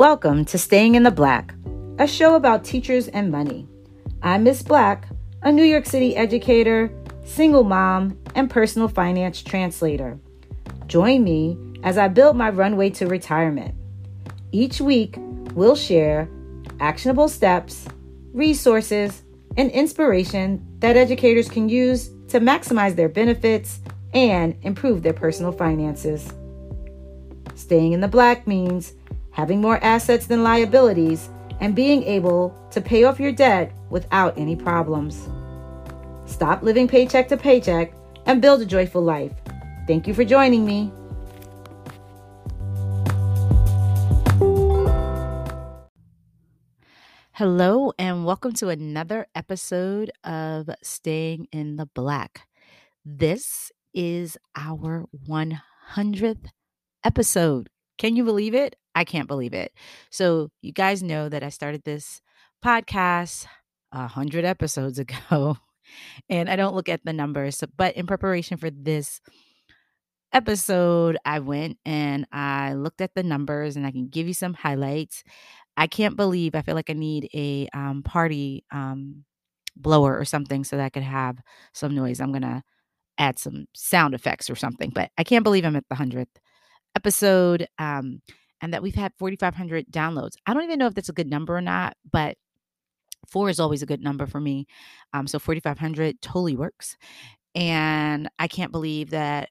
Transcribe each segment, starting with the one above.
Welcome to Staying in the Black, a show about teachers and money. I'm Miss Black, a New York City educator, single mom, and personal finance translator. Join me as I build my runway to retirement. Each week, we'll share actionable steps, resources, and inspiration that educators can use to maximize their benefits and improve their personal finances. Staying in the black means having more assets than liabilities and being able to pay off your debt without any problems. Stop living paycheck to paycheck and build a joyful life. Thank you for joining me. Hello, and welcome to another episode of Staying in the Black. This is our 100th episode. Can you believe it? I can't believe it. So, you guys know that I started this podcast 100 episodes ago, and I don't look at the numbers, but in preparation for this episode, I went and I looked at the numbers and I can give you some highlights. I can't believe I feel like I need a um, party um, blower or something so that I could have some noise. I'm gonna add some sound effects or something, but I can't believe I'm at the hundredth episode um, and that we've had 4,500 downloads. I don't even know if that's a good number or not, but four is always a good number for me. Um, so 4,500 totally works, and I can't believe that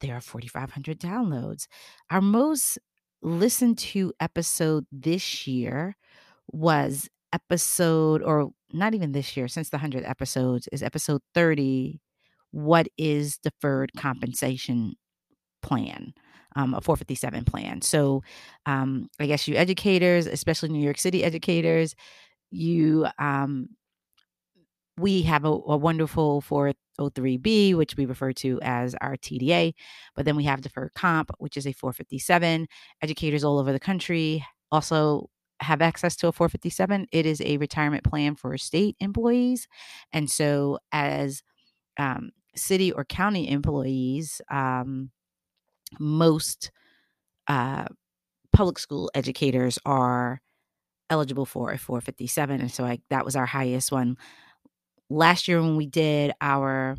there are 4,500 downloads. Our most listened to episode this year was episode, or not even this year, since the 100 episodes, is episode 30 What is Deferred Compensation Plan? Um, a 457 plan. So, um, I guess you educators, especially New York City educators, you um, we have a, a wonderful 403B, which we refer to as our TDA, but then we have deferred comp, which is a 457. Educators all over the country also have access to a 457. It is a retirement plan for state employees. And so, as um, city or county employees, um, most uh, public school educators are eligible for a 457 and so that was our highest one last year when we did our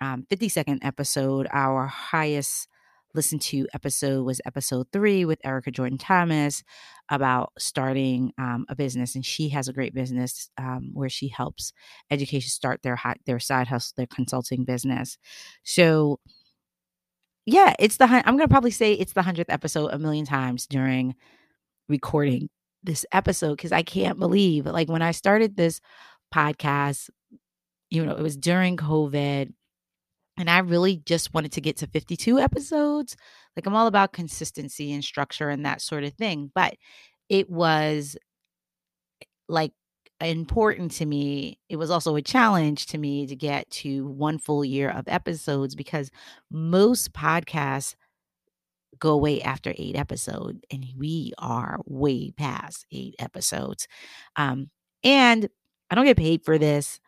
um, 52nd episode, our highest listened to episode was episode three with Erica Jordan Thomas about starting um, a business, and she has a great business um, where she helps education start their their side hustle, their consulting business. So, yeah, it's the I'm gonna probably say it's the hundredth episode a million times during recording this episode because I can't believe like when I started this podcast you know, it was during COVID. And I really just wanted to get to 52 episodes. Like, I'm all about consistency and structure and that sort of thing. But it was like important to me. It was also a challenge to me to get to one full year of episodes because most podcasts go away after eight episodes, and we are way past eight episodes. Um, and I don't get paid for this.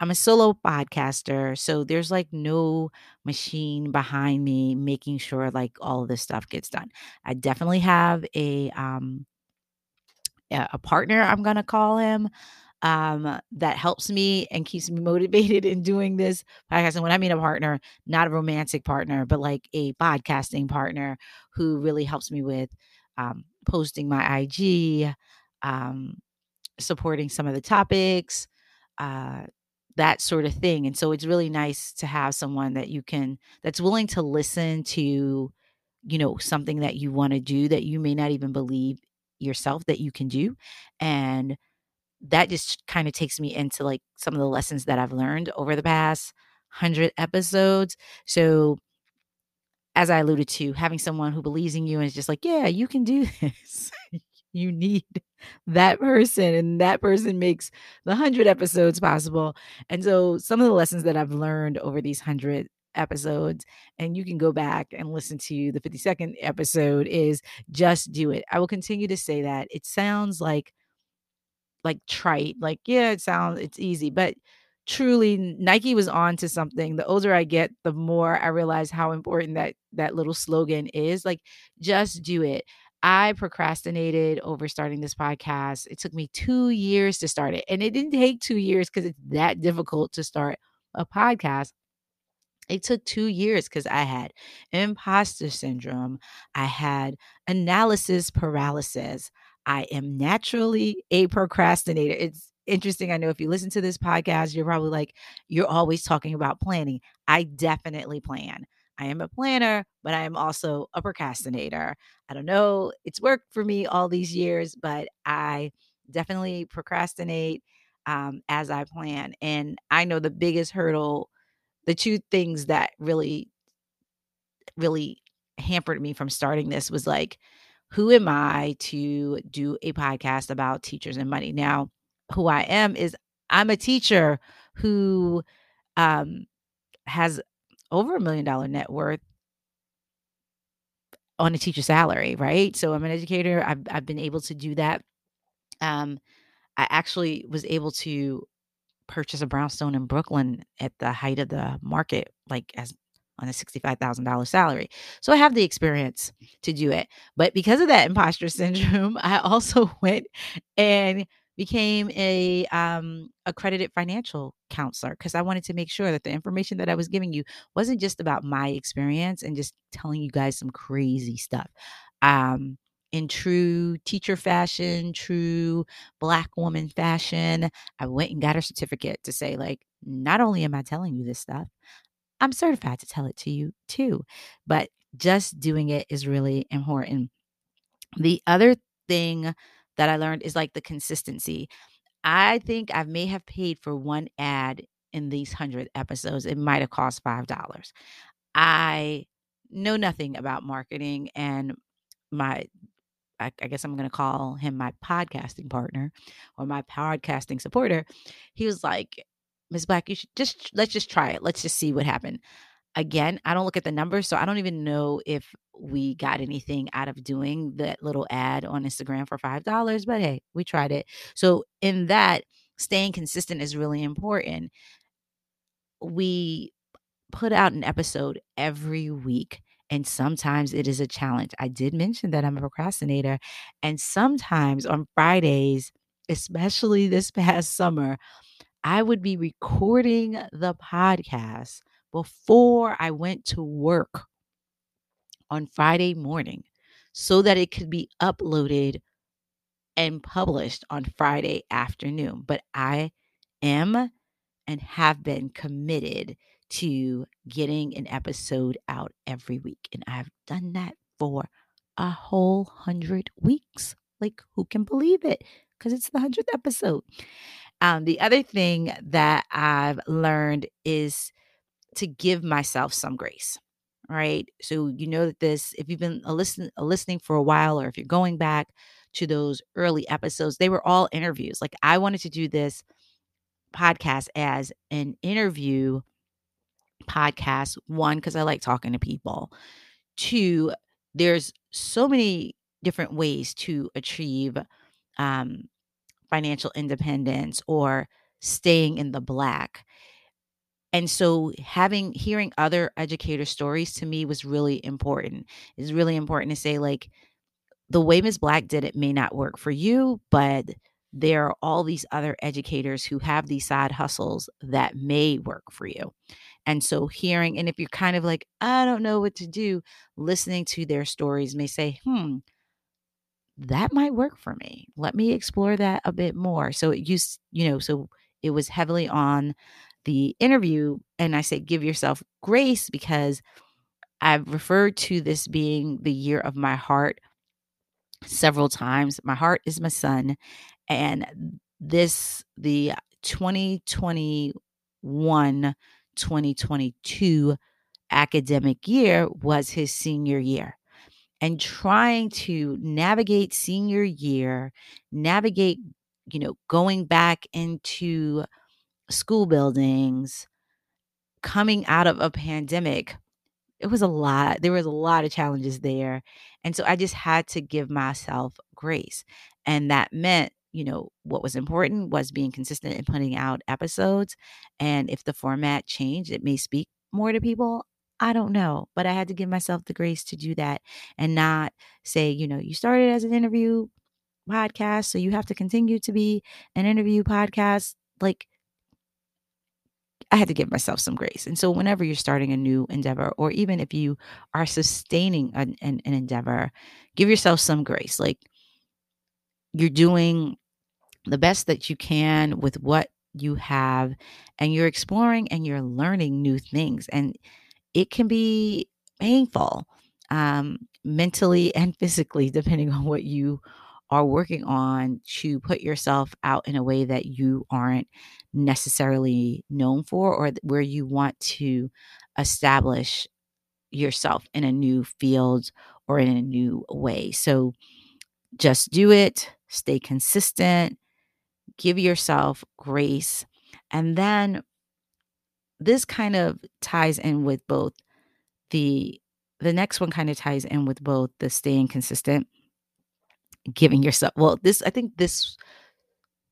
I'm a solo podcaster, so there's like no machine behind me making sure like all this stuff gets done. I definitely have a um a partner, I'm going to call him, um that helps me and keeps me motivated in doing this podcast. And when I mean a partner, not a romantic partner, but like a podcasting partner who really helps me with um posting my IG, um supporting some of the topics, uh that sort of thing. And so it's really nice to have someone that you can that's willing to listen to, you know, something that you want to do that you may not even believe yourself that you can do. And that just kind of takes me into like some of the lessons that I've learned over the past 100 episodes. So as I alluded to, having someone who believes in you and is just like, yeah, you can do this you need that person and that person makes the 100 episodes possible and so some of the lessons that i've learned over these 100 episodes and you can go back and listen to the 52nd episode is just do it i will continue to say that it sounds like like trite like yeah it sounds it's easy but truly nike was on to something the older i get the more i realize how important that that little slogan is like just do it I procrastinated over starting this podcast. It took me two years to start it. And it didn't take two years because it's that difficult to start a podcast. It took two years because I had imposter syndrome. I had analysis paralysis. I am naturally a procrastinator. It's interesting. I know if you listen to this podcast, you're probably like, you're always talking about planning. I definitely plan. I am a planner, but I am also a procrastinator. I don't know, it's worked for me all these years, but I definitely procrastinate um, as I plan. And I know the biggest hurdle, the two things that really, really hampered me from starting this was like, who am I to do a podcast about teachers and money? Now, who I am is I'm a teacher who um, has over a million dollar net worth on a teacher salary, right? So I'm an educator. I've I've been able to do that. Um, I actually was able to purchase a brownstone in Brooklyn at the height of the market, like as on a $65,000 salary. So I have the experience to do it. But because of that imposter syndrome, I also went and became a um, accredited financial counselor because I wanted to make sure that the information that I was giving you wasn't just about my experience and just telling you guys some crazy stuff. Um, in true teacher fashion, true black woman fashion, I went and got a certificate to say, like, not only am I telling you this stuff, I'm certified to tell it to you too. But just doing it is really important. The other thing that I learned is like the consistency. I think I may have paid for one ad in these 100 episodes. It might have cost $5. I know nothing about marketing and my I, I guess I'm going to call him my podcasting partner or my podcasting supporter. He was like, Miss Black, you should just let's just try it. Let's just see what happened. Again, I don't look at the numbers, so I don't even know if we got anything out of doing that little ad on Instagram for $5, but hey, we tried it. So, in that, staying consistent is really important. We put out an episode every week, and sometimes it is a challenge. I did mention that I'm a procrastinator, and sometimes on Fridays, especially this past summer, I would be recording the podcast before I went to work on Friday morning so that it could be uploaded and published on Friday afternoon. But I am and have been committed to getting an episode out every week. And I've done that for a whole hundred weeks. Like, who can believe it? Because it's the hundredth episode. Um, the other thing that I've learned is to give myself some grace right? So you know that this, if you've been a listen, a listening for a while, or if you're going back to those early episodes, they were all interviews. Like I wanted to do this podcast as an interview podcast. One, because I like talking to people. Two, there's so many different ways to achieve um, financial independence or staying in the black and so having hearing other educator stories to me was really important it's really important to say like the way ms black did it may not work for you but there are all these other educators who have these side hustles that may work for you and so hearing and if you're kind of like i don't know what to do listening to their stories may say hmm that might work for me let me explore that a bit more so it used you know so it was heavily on the interview and I say give yourself grace because I've referred to this being the year of my heart several times. My heart is my son and this the 2021 2022 academic year was his senior year and trying to navigate senior year navigate you know going back into school buildings, coming out of a pandemic, it was a lot. There was a lot of challenges there. And so I just had to give myself grace. And that meant, you know, what was important was being consistent in putting out episodes. And if the format changed, it may speak more to people. I don't know, but I had to give myself the grace to do that and not say, you know, you started as an interview podcast, so you have to continue to be an interview podcast. Like, I had to give myself some grace. And so, whenever you're starting a new endeavor, or even if you are sustaining an, an, an endeavor, give yourself some grace. Like, you're doing the best that you can with what you have, and you're exploring and you're learning new things. And it can be painful um, mentally and physically, depending on what you are working on to put yourself out in a way that you aren't necessarily known for or where you want to establish yourself in a new field or in a new way. So just do it, stay consistent, give yourself grace. And then this kind of ties in with both the the next one kind of ties in with both the staying consistent giving yourself well this i think this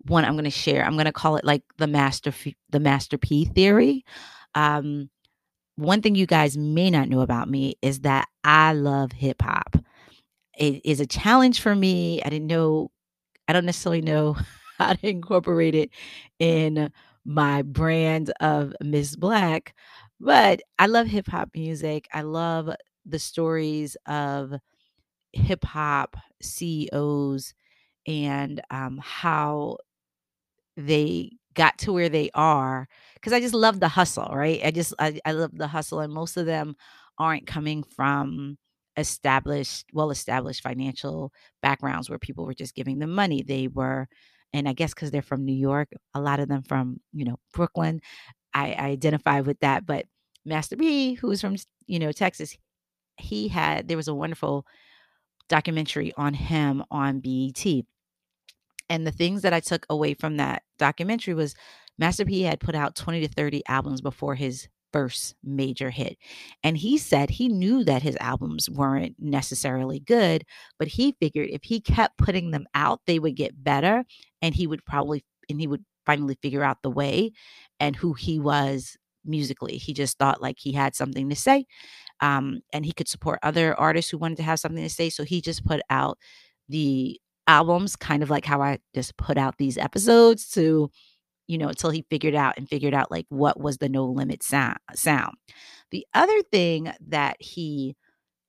one i'm going to share i'm going to call it like the master the master p theory um one thing you guys may not know about me is that i love hip hop it is a challenge for me i didn't know i don't necessarily know how to incorporate it in my brand of miss black but i love hip hop music i love the stories of hip hop CEOs and um, how they got to where they are because I just love the hustle, right? I just I, I love the hustle, and most of them aren't coming from established, well established financial backgrounds where people were just giving them money. They were, and I guess because they're from New York, a lot of them from you know Brooklyn. I, I identify with that, but Master P, who is from you know Texas, he had there was a wonderful documentary on him on BET. And the things that I took away from that documentary was Master P had put out 20 to 30 albums before his first major hit. And he said he knew that his albums weren't necessarily good, but he figured if he kept putting them out, they would get better and he would probably and he would finally figure out the way and who he was musically. He just thought like he had something to say um, and he could support other artists who wanted to have something to say. So he just put out the albums, kind of like how I just put out these episodes to, you know, until he figured out and figured out like what was the no limit sound. sound. The other thing that he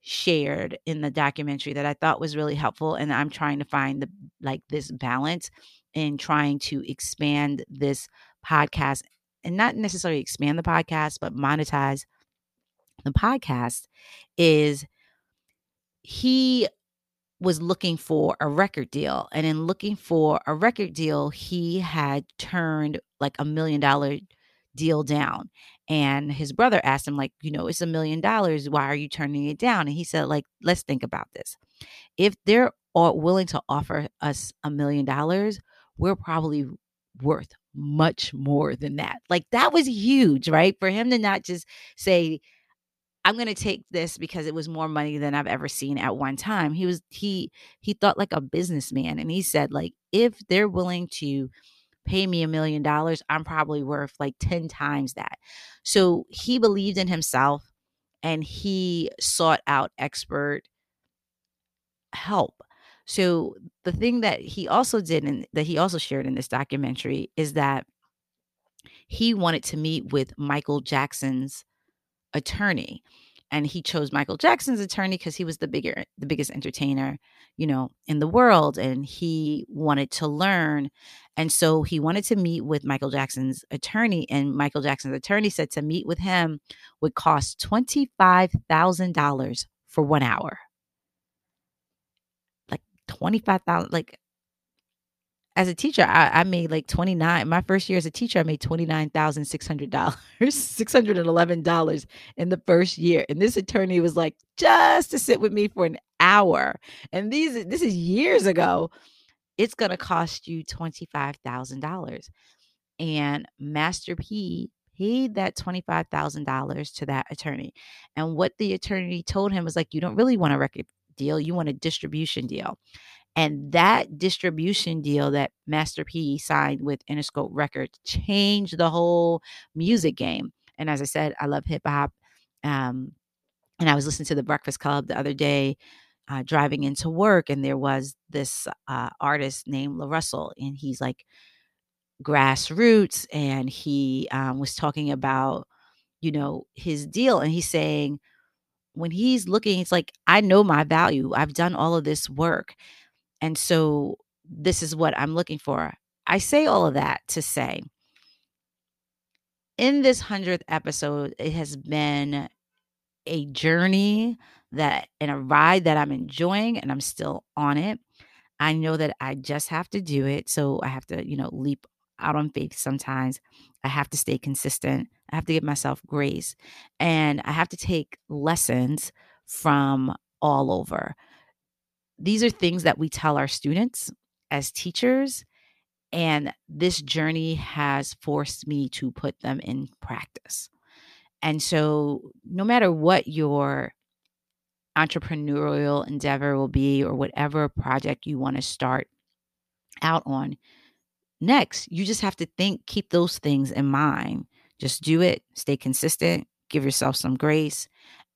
shared in the documentary that I thought was really helpful, and I'm trying to find the like this balance in trying to expand this podcast and not necessarily expand the podcast, but monetize the podcast is he was looking for a record deal. And in looking for a record deal, he had turned like a million dollar deal down. And his brother asked him, like, you know, it's a million dollars. Why are you turning it down? And he said, like, let's think about this. If they're willing to offer us a million dollars, we're probably worth much more than that. Like that was huge, right? For him to not just say, I'm going to take this because it was more money than I've ever seen at one time. He was he he thought like a businessman and he said like if they're willing to pay me a million dollars, I'm probably worth like 10 times that. So he believed in himself and he sought out expert help. So the thing that he also did and that he also shared in this documentary is that he wanted to meet with Michael Jackson's attorney and he chose Michael Jackson's attorney because he was the bigger the biggest entertainer, you know, in the world and he wanted to learn and so he wanted to meet with Michael Jackson's attorney and Michael Jackson's attorney said to meet with him would cost $25,000 for 1 hour. Like 25,000 like as a teacher, I, I, made like 29. My first year as a teacher, I made $29,600, $611 in the first year. And this attorney was like, just to sit with me for an hour. And these, this is years ago. It's going to cost you $25,000. And Master P paid that $25,000 to that attorney. And what the attorney told him was like, you don't really want a record deal, you want a distribution deal. And that distribution deal that Master P signed with Interscope Records changed the whole music game. And as I said, I love hip hop Um, and I was listening to the Breakfast Club the other day, uh, driving into work, and there was this uh, artist named La Russell, and he's like grassroots, and he um, was talking about, you know, his deal, and he's saying when he's looking, it's like I know my value. I've done all of this work, and so this is what I'm looking for. I say all of that to say in this 100th episode, it has been a journey that and a ride that I'm enjoying and I'm still on it. I know that I just have to do it. So I have to, you know, leap out on faith sometimes. I have to stay consistent. I have to give myself grace. And I have to take lessons from all over. These are things that we tell our students as teachers. And this journey has forced me to put them in practice. And so, no matter what your entrepreneurial endeavor will be, or whatever project you want to start out on, next, you just have to think, keep those things in mind. Just do it, stay consistent, give yourself some grace,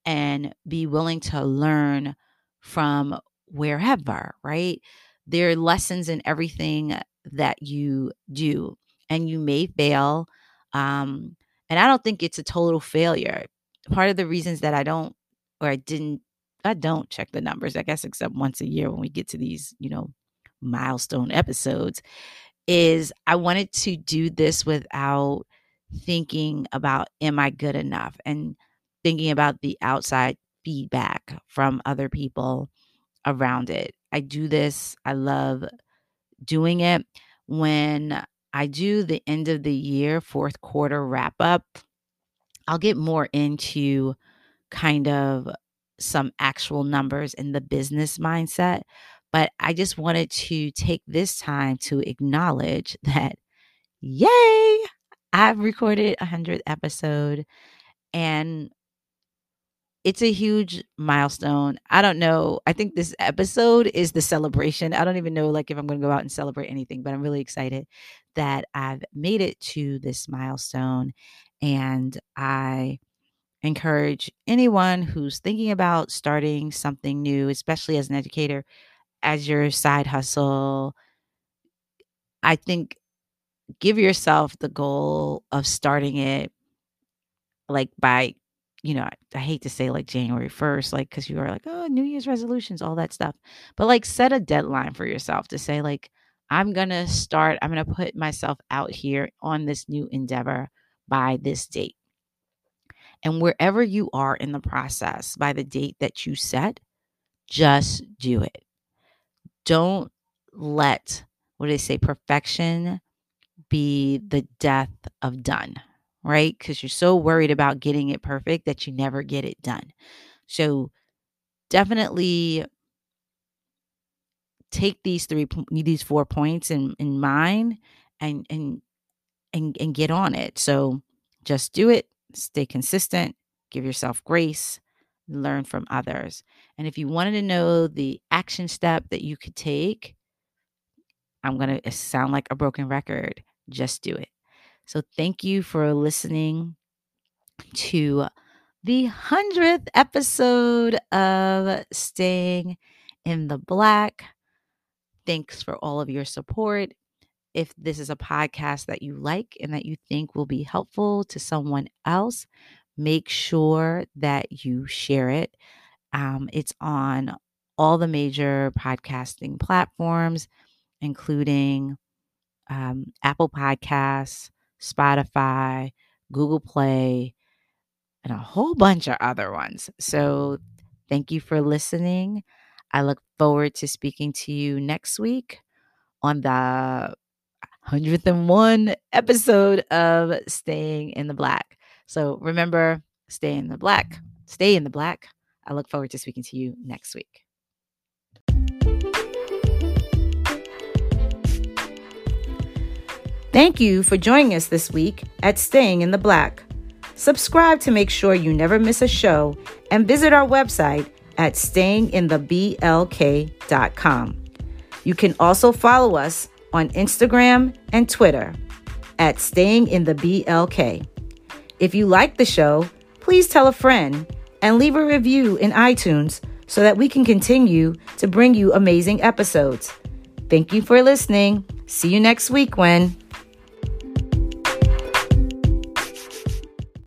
and be willing to learn from wherever, right? There are lessons in everything that you do, and you may fail. Um, and I don't think it's a total failure. Part of the reasons that I don't or I didn't I don't check the numbers, I guess except once a year when we get to these, you know, milestone episodes is I wanted to do this without thinking about am I good enough and thinking about the outside feedback from other people around it. I do this, I love doing it when I do the end of the year, fourth quarter wrap up, I'll get more into kind of some actual numbers in the business mindset. But I just wanted to take this time to acknowledge that, yay, I've recorded a 100th episode and it's a huge milestone. I don't know. I think this episode is the celebration. I don't even know like if I'm going to go out and celebrate anything, but I'm really excited that I've made it to this milestone and I encourage anyone who's thinking about starting something new, especially as an educator, as your side hustle. I think give yourself the goal of starting it like by you know, I, I, hate to say like January 1st, like, cause you are like, oh, New Year's resolutions, all that stuff. But like, set a deadline for yourself to say, like, I'm going to start, I'm going to put myself out here on this new endeavor by this date. And wherever you are in the process by the date that you set, just do it. Don't let, what do they say, perfection be the death of done right? Because you're so worried about getting it perfect that you never get it done. So definitely take these three these four points in in mind and and and and get on it. So just do it, stay consistent, give yourself grace, learn from others. And if you wanted to know the action step that you could take, I'm going to sound like a broken record. Just do it. So thank you for listening to the 100th episode of Staying in the Black. Thanks for all of your support. If this is a podcast that you like and that you think will be helpful to someone else, make sure that you share it. Um, it's on all the major podcasting platforms, including um, Apple Podcasts, Spotify, Google Play, and a whole bunch of other ones. So thank you for listening. I look forward to speaking to you next week on the 101 episode of Staying in the Black. So remember, stay in the black, stay in the black. I look forward to speaking to you next week. Thank you for joining us this week at Staying in the Black. Subscribe to make sure you never miss a show and visit our website at stayingintheblk.com. You can also follow us on Instagram and Twitter at Staying in the BLK. If you like the show, please tell a friend and leave a review in iTunes so that we can continue to bring you amazing episodes. Thank you for listening. See you next week, When.